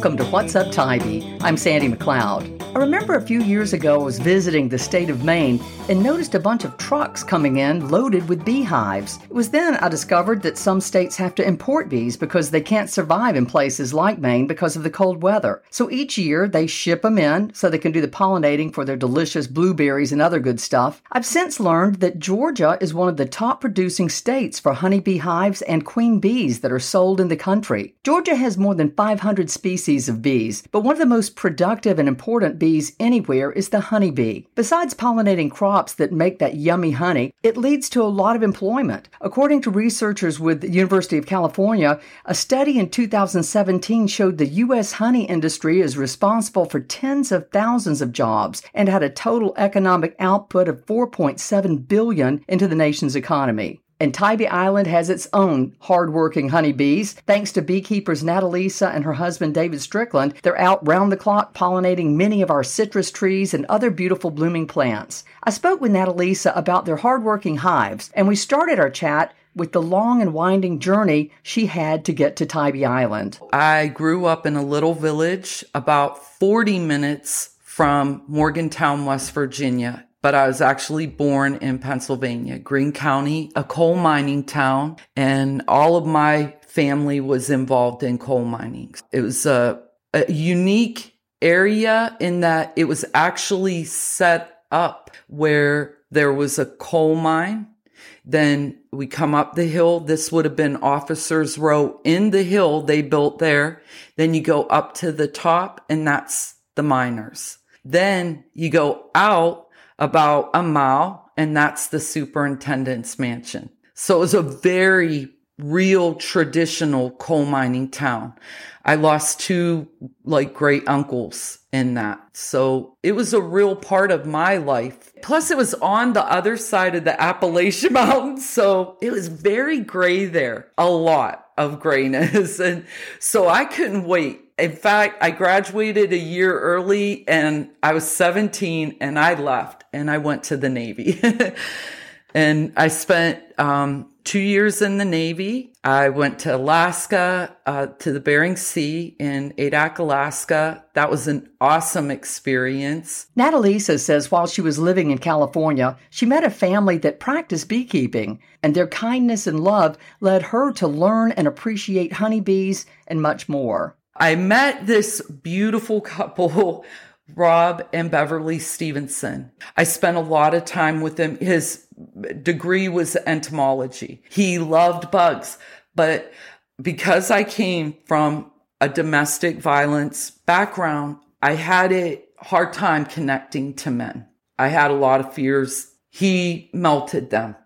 Welcome to What's Up Tybee. I'm Sandy McLeod. I remember a few years ago I was visiting the state of Maine and noticed a bunch of trucks coming in loaded with beehives. It was then I discovered that some states have to import bees because they can't survive in places like Maine because of the cold weather. So each year they ship them in so they can do the pollinating for their delicious blueberries and other good stuff. I've since learned that Georgia is one of the top producing states for honeybee hives and queen bees that are sold in the country. Georgia has more than 500 species of bees, but one of the most productive and important bees anywhere is the honeybee. Besides pollinating crops that make that yummy honey, it leads to a lot of employment. According to researchers with the University of California, a study in 2017 showed the U.S. honey industry is responsible for tens of thousands of jobs and had a total economic output of 4.7 billion into the nation's economy. And Tybee Island has its own hardworking honeybees. Thanks to beekeepers Natalisa and her husband David Strickland, they're out round the clock pollinating many of our citrus trees and other beautiful blooming plants. I spoke with Natalisa about their hardworking hives, and we started our chat with the long and winding journey she had to get to Tybee Island. I grew up in a little village about 40 minutes from Morgantown, West Virginia but I was actually born in Pennsylvania, Greene County, a coal mining town, and all of my family was involved in coal mining. It was a, a unique area in that it was actually set up where there was a coal mine. Then we come up the hill. This would have been Officers Row in the hill they built there. Then you go up to the top and that's the miners. Then you go out about a mile, and that's the superintendent's mansion. So it was a very real traditional coal mining town. I lost two like great uncles in that. So it was a real part of my life. Plus it was on the other side of the Appalachian Mountains. So it was very gray there, a lot of grayness. And so I couldn't wait in fact, I graduated a year early and I was 17 and I left and I went to the Navy. and I spent um, two years in the Navy. I went to Alaska, uh, to the Bering Sea in Adak, Alaska. That was an awesome experience. Natalisa says while she was living in California, she met a family that practiced beekeeping, and their kindness and love led her to learn and appreciate honeybees and much more. I met this beautiful couple, Rob and Beverly Stevenson. I spent a lot of time with him. His degree was entomology. He loved bugs, but because I came from a domestic violence background, I had a hard time connecting to men. I had a lot of fears. He melted them.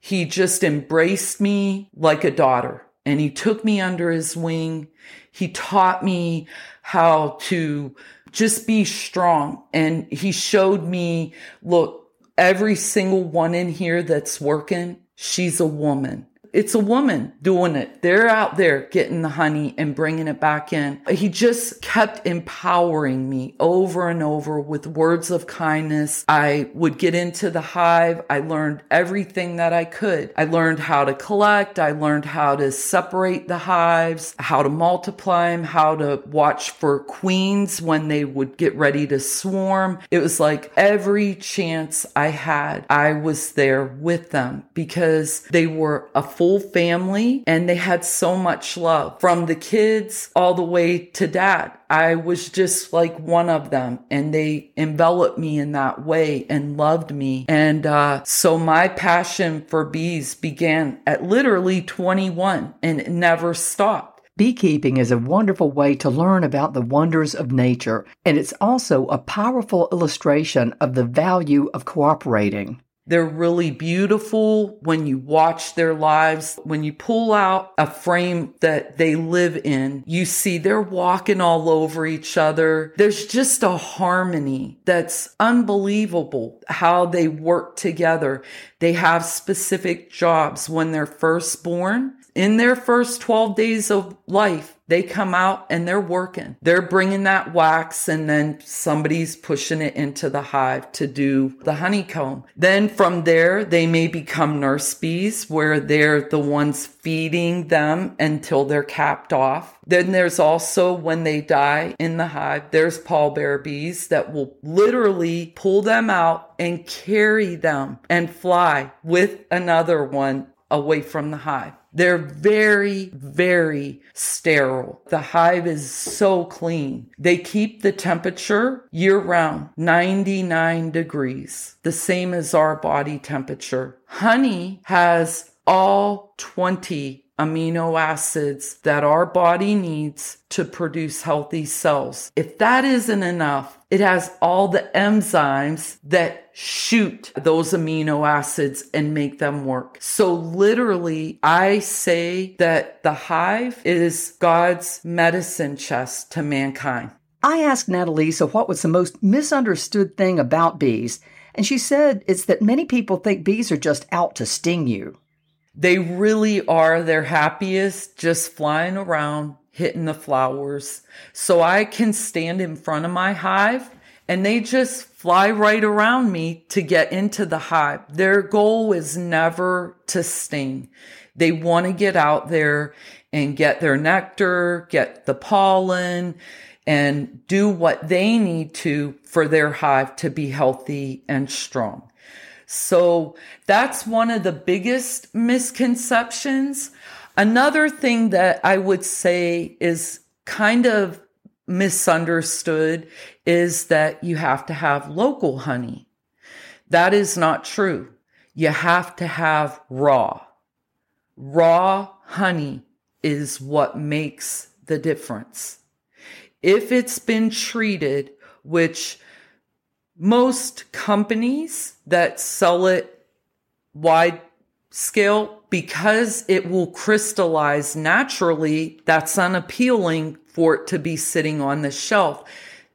He just embraced me like a daughter and he took me under his wing. He taught me how to just be strong. And he showed me, look, every single one in here that's working, she's a woman it's a woman doing it. They're out there getting the honey and bringing it back in. He just kept empowering me over and over with words of kindness. I would get into the hive. I learned everything that I could. I learned how to collect. I learned how to separate the hives, how to multiply them, how to watch for queens when they would get ready to swarm. It was like every chance I had, I was there with them because they were a full family and they had so much love from the kids all the way to dad. I was just like one of them and they enveloped me in that way and loved me. And uh, so my passion for bees began at literally 21 and it never stopped. Beekeeping is a wonderful way to learn about the wonders of nature, and it's also a powerful illustration of the value of cooperating. They're really beautiful when you watch their lives. When you pull out a frame that they live in, you see they're walking all over each other. There's just a harmony that's unbelievable how they work together. They have specific jobs when they're first born. in their first 12 days of life, they come out and they're working. They're bringing that wax and then somebody's pushing it into the hive to do the honeycomb. Then from there, they may become nurse bees where they're the ones feeding them until they're capped off. Then there's also when they die in the hive, there's pallbearer bees that will literally pull them out and carry them and fly with another one away from the hive. They're very, very sterile. The hive is so clean. They keep the temperature year round, 99 degrees, the same as our body temperature. Honey has all 20 amino acids that our body needs to produce healthy cells. If that isn't enough, it has all the enzymes that shoot those amino acids and make them work. So literally, I say that the hive is God's medicine chest to mankind. I asked Natalisa what was the most misunderstood thing about bees, and she said it's that many people think bees are just out to sting you. They really are their happiest just flying around, hitting the flowers. So I can stand in front of my hive and they just fly right around me to get into the hive. Their goal is never to sting. They want to get out there and get their nectar, get the pollen, and do what they need to for their hive to be healthy and strong. So that's one of the biggest misconceptions. Another thing that I would say is kind of misunderstood is that you have to have local honey. That is not true. You have to have raw. Raw honey is what makes the difference. If it's been treated, which most companies that sell it wide scale, because it will crystallize naturally, that's unappealing for it to be sitting on the shelf.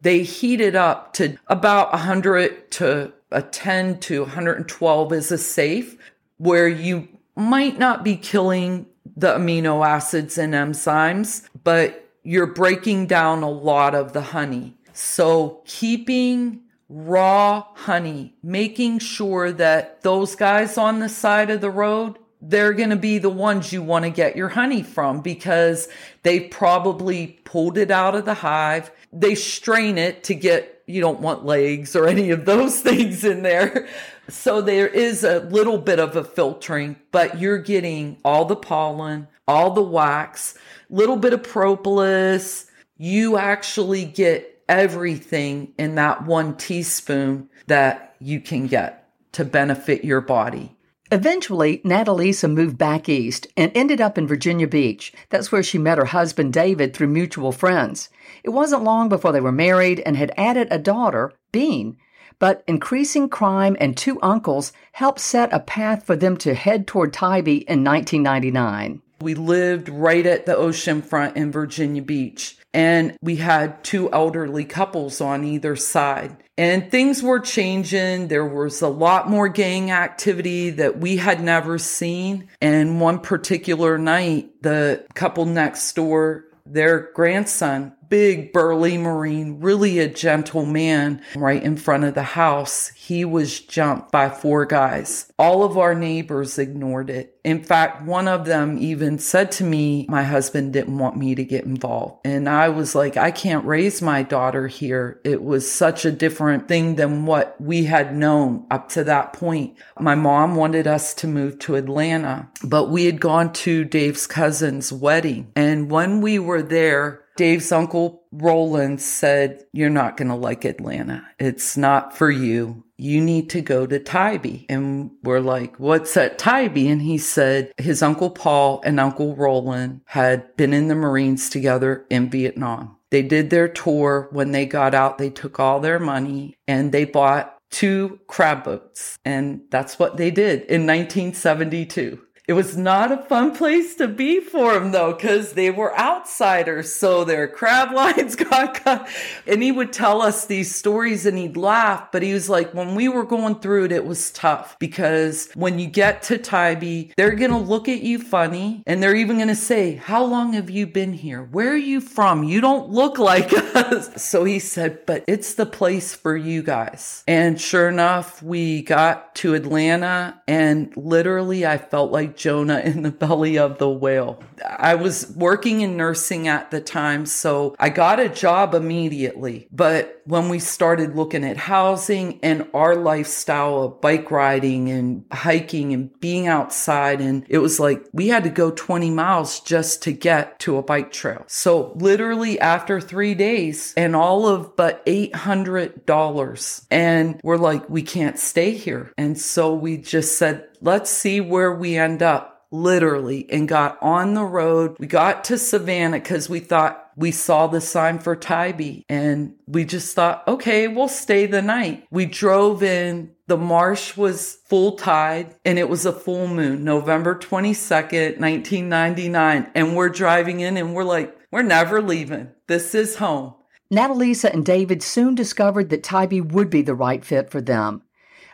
They heat it up to about 100 to a 10 to 112 is a safe where you might not be killing the amino acids and enzymes, but you're breaking down a lot of the honey. So keeping raw honey, making sure that those guys on the side of the road, they're going to be the ones you want to get your honey from because they probably pulled it out of the hive. They strain it to get, you don't want legs or any of those things in there. So there is a little bit of a filtering, but you're getting all the pollen, all the wax, little bit of propolis. You actually get everything in that one teaspoon that you can get to benefit your body. Eventually, Natalisa moved back east and ended up in Virginia Beach. That's where she met her husband David through mutual friends. It wasn't long before they were married and had added a daughter, Bean. But increasing crime and two uncles helped set a path for them to head toward Tybee in 1999. We lived right at the ocean front in Virginia Beach and we had two elderly couples on either side. And things were changing. There was a lot more gang activity that we had never seen. And one particular night, the couple next door, their grandson big burly Marine, really a gentle man right in front of the house. He was jumped by four guys. All of our neighbors ignored it. In fact, one of them even said to me, my husband didn't want me to get involved. And I was like, I can't raise my daughter here. It was such a different thing than what we had known up to that point. My mom wanted us to move to Atlanta, but we had gone to Dave's cousin's wedding. And when we were there, Dave's uncle Roland said, You're not going to like Atlanta. It's not for you. You need to go to Tybee. And we're like, What's at Tybee? And he said, His uncle Paul and Uncle Roland had been in the Marines together in Vietnam. They did their tour. When they got out, they took all their money and they bought two crab boats. And that's what they did in 1972. It was not a fun place to be for him though, because they were outsiders. So their crab lines got cut. And he would tell us these stories and he'd laugh. But he was like, when we were going through it, it was tough because when you get to Tybee, they're going to look at you funny and they're even going to say, How long have you been here? Where are you from? You don't look like us. So he said, But it's the place for you guys. And sure enough, we got to Atlanta and literally I felt like Jonah in the belly of the whale. I was working in nursing at the time, so I got a job immediately. But when we started looking at housing and our lifestyle of bike riding and hiking and being outside, and it was like we had to go 20 miles just to get to a bike trail. So literally after three days and all of but $800. And we're like, we can't stay here. And so we just said, let's see where we end up literally and got on the road. We got to Savannah because we thought we saw the sign for Tybee and we just thought, okay, we'll stay the night. We drove in. The marsh was full tide and it was a full moon, November 22nd, 1999. And we're driving in and we're like, we're never leaving. This is home. Natalisa and David soon discovered that Tybee would be the right fit for them.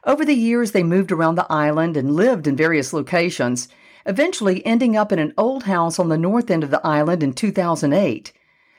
Over the years, they moved around the island and lived in various locations, eventually ending up in an old house on the north end of the island in 2008.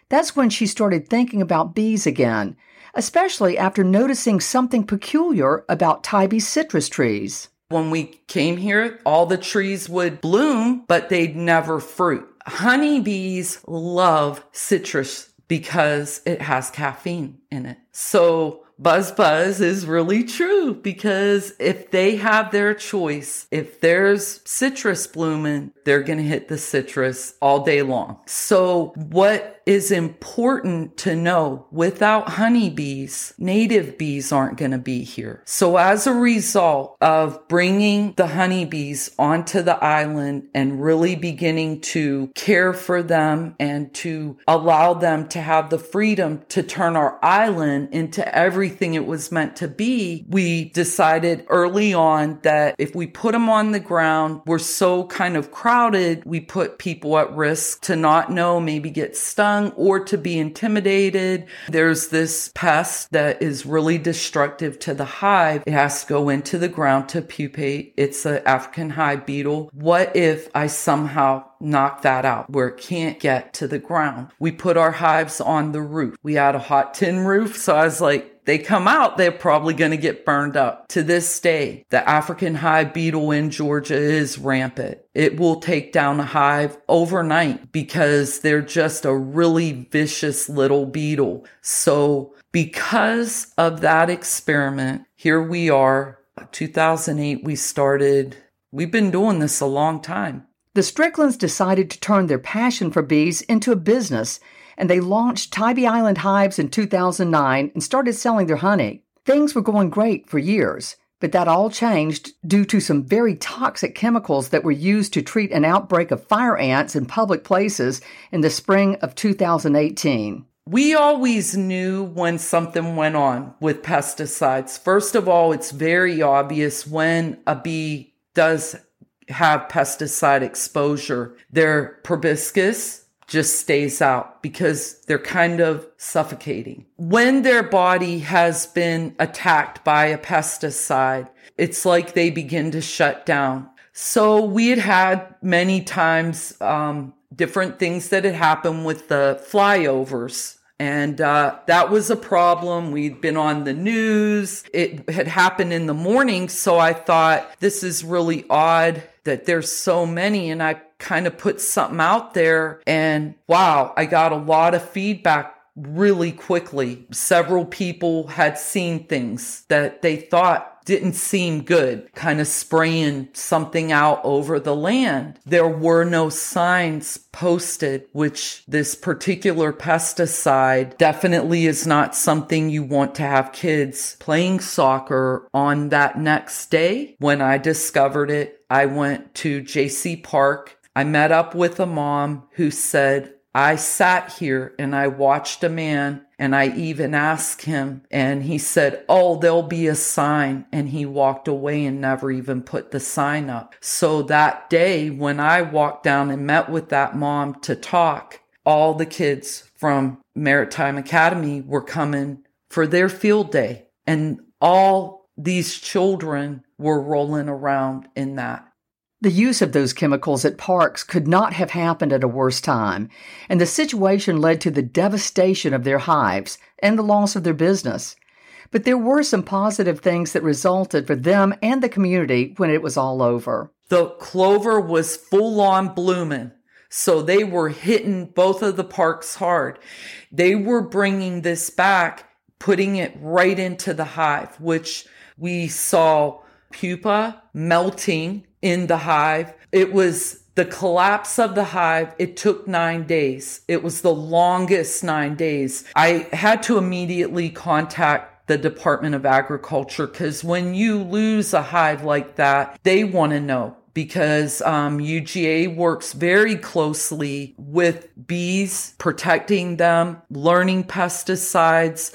That's when she started thinking about bees again, especially after noticing something peculiar about Tybee's citrus trees. When we came here, all the trees would bloom, but they'd never fruit. Honeybees love citrus because it has caffeine in it. So buzz buzz is really true because if they have their choice, if there's citrus blooming, they're going to hit the citrus all day long. So what is important to know without honeybees, native bees aren't going to be here. So as a result of bringing the honeybees onto the island and really beginning to care for them and to allow them to have the freedom to turn our island into everything it was meant to be, we decided early on that if we put them on the ground, we're so kind of crowded, we put people at risk to not know, maybe get stung or to be intimidated. There's this pest that is really destructive to the hive. It has to go into the ground to pupate. It's an African hive beetle. What if I somehow knock that out where it can't get to the ground? We put our hives on the roof. We had a hot tin roof. So I was like, they come out, they're probably going to get burned up. To this day, the African hive beetle in Georgia is rampant. It will take down a hive overnight because they're just a really vicious little beetle. So because of that experiment, here we are. 2008, we started. We've been doing this a long time. The Stricklands decided to turn their passion for bees into a business and they launched Tybee Island Hives in 2009 and started selling their honey. Things were going great for years, but that all changed due to some very toxic chemicals that were used to treat an outbreak of fire ants in public places in the spring of 2018. We always knew when something went on with pesticides. First of all, it's very obvious when a bee does have pesticide exposure. Their proboscis, just stays out because they're kind of suffocating. When their body has been attacked by a pesticide, it's like they begin to shut down. So we had had many times um, different things that had happened with the flyovers. And uh, that was a problem. We'd been on the news. It had happened in the morning. So I thought, this is really odd that there's so many. And I kind of put something out there and wow, I got a lot of feedback really quickly. Several people had seen things that they thought didn't seem good, kind of spraying something out over the land. There were no signs posted, which this particular pesticide definitely is not something you want to have kids playing soccer on that next day. When I discovered it, I went to Jaycee Park I met up with a mom who said, I sat here and I watched a man and I even asked him and he said, Oh, there'll be a sign. And he walked away and never even put the sign up. So that day when I walked down and met with that mom to talk, all the kids from Maritime Academy were coming for their field day and all these children were rolling around in that. The use of those chemicals at parks could not have happened at a worse time, and the situation led to the devastation of their hives and the loss of their business. But there were some positive things that resulted for them and the community when it was all over. The clover was full on blooming. So they were hitting both of the parks hard. They were bringing this back, putting it right into the hive, which we saw pupa melting in the hive. It was the collapse of the hive. It took nine days. It was the longest nine days. I had to immediately contact the Department of Agriculture because when you lose a hive like that, they want to know because um, UGA works very closely with bees, protecting them, learning pesticides,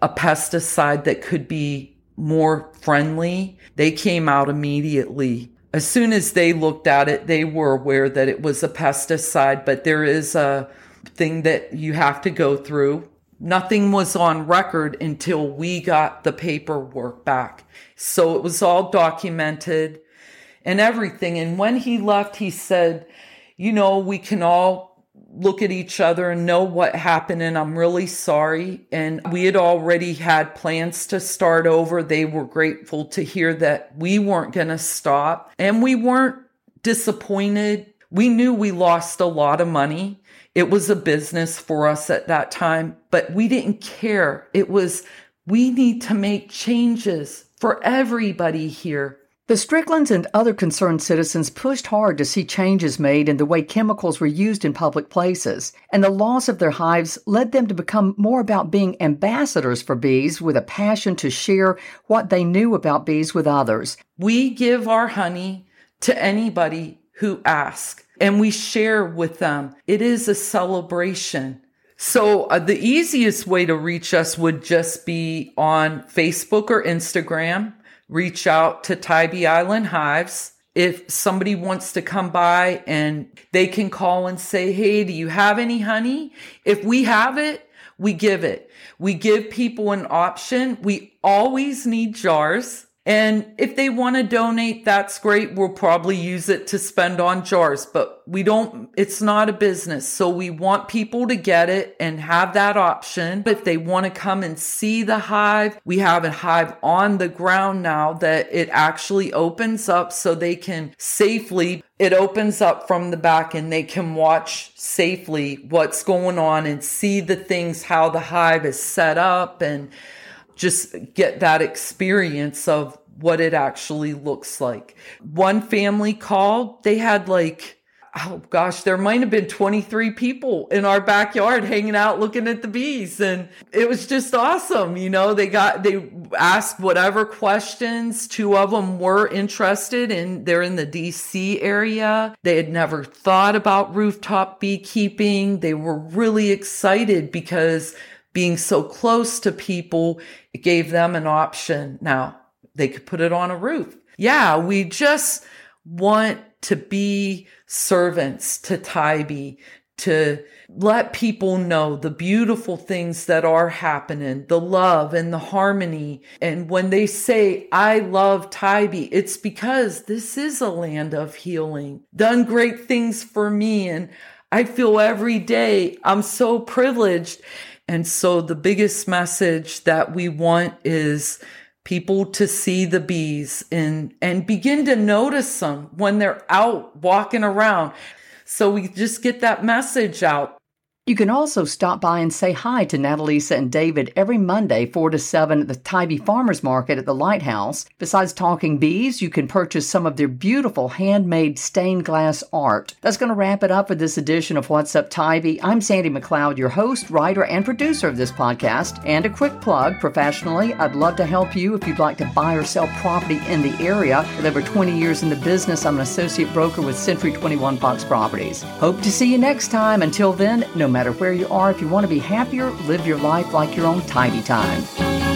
a pesticide that could be more friendly. They came out immediately as soon as they looked at it, they were aware that it was a pesticide, but there is a thing that you have to go through. Nothing was on record until we got the paperwork back. So it was all documented and everything. And when he left, he said, you know, we can all look at each other and know what happened and I'm really sorry. And we had already had plans to start over. They were grateful to hear that we weren't going to stop and we weren't disappointed. We knew we lost a lot of money. It was a business for us at that time, but we didn't care. It was, we need to make changes for everybody here. The Stricklands and other concerned citizens pushed hard to see changes made in the way chemicals were used in public places, and the loss of their hives led them to become more about being ambassadors for bees with a passion to share what they knew about bees with others. We give our honey to anybody who asks, and we share with them. It is a celebration. So uh, the easiest way to reach us would just be on Facebook or Instagram reach out to Tybee Island Hives. If somebody wants to come by and they can call and say, Hey, do you have any honey? If we have it, we give it. We give people an option. We always need jars. And if they want to donate, that's great. We'll probably use it to spend on jars, but we don't, it's not a business. So we want people to get it and have that option. If they want to come and see the hive, we have a hive on the ground now that it actually opens up so they can safely it opens up from the back and they can watch safely what's going on and see the things, how the hive is set up and just get that experience of what it actually looks like. One family called, they had like, oh gosh, there might have been 23 people in our backyard hanging out looking at the bees. And it was just awesome. You know, they got, they asked whatever questions. Two of them were interested and they're in the DC area. They had never thought about rooftop beekeeping. They were really excited because being so close to people, it gave them an option. Now they could put it on a roof. Yeah, we just want to be servants to Tybee, to let people know the beautiful things that are happening, the love and the harmony. And when they say, I love Tybee, it's because this is a land of healing, done great things for me. And I feel every day I'm so privileged. And so the biggest message that we want is people to see the bees and, and begin to notice them when they're out walking around. So we just get that message out. You can also stop by and say hi to Natalisa and David every Monday, 4 to 7 at the Tybee Farmers Market at the Lighthouse. Besides talking bees, you can purchase some of their beautiful handmade stained glass art. That's going to wrap it up for this edition of What's Up Tybee. I'm Sandy McLeod, your host, writer, and producer of this podcast. And a quick plug professionally, I'd love to help you if you'd like to buy or sell property in the area. With over 20 years in the business, I'm an associate broker with Century 21 Fox Properties. Hope to see you next time. Until then, no matter where you are, if you want to be happier, live your life like your own Tybee time.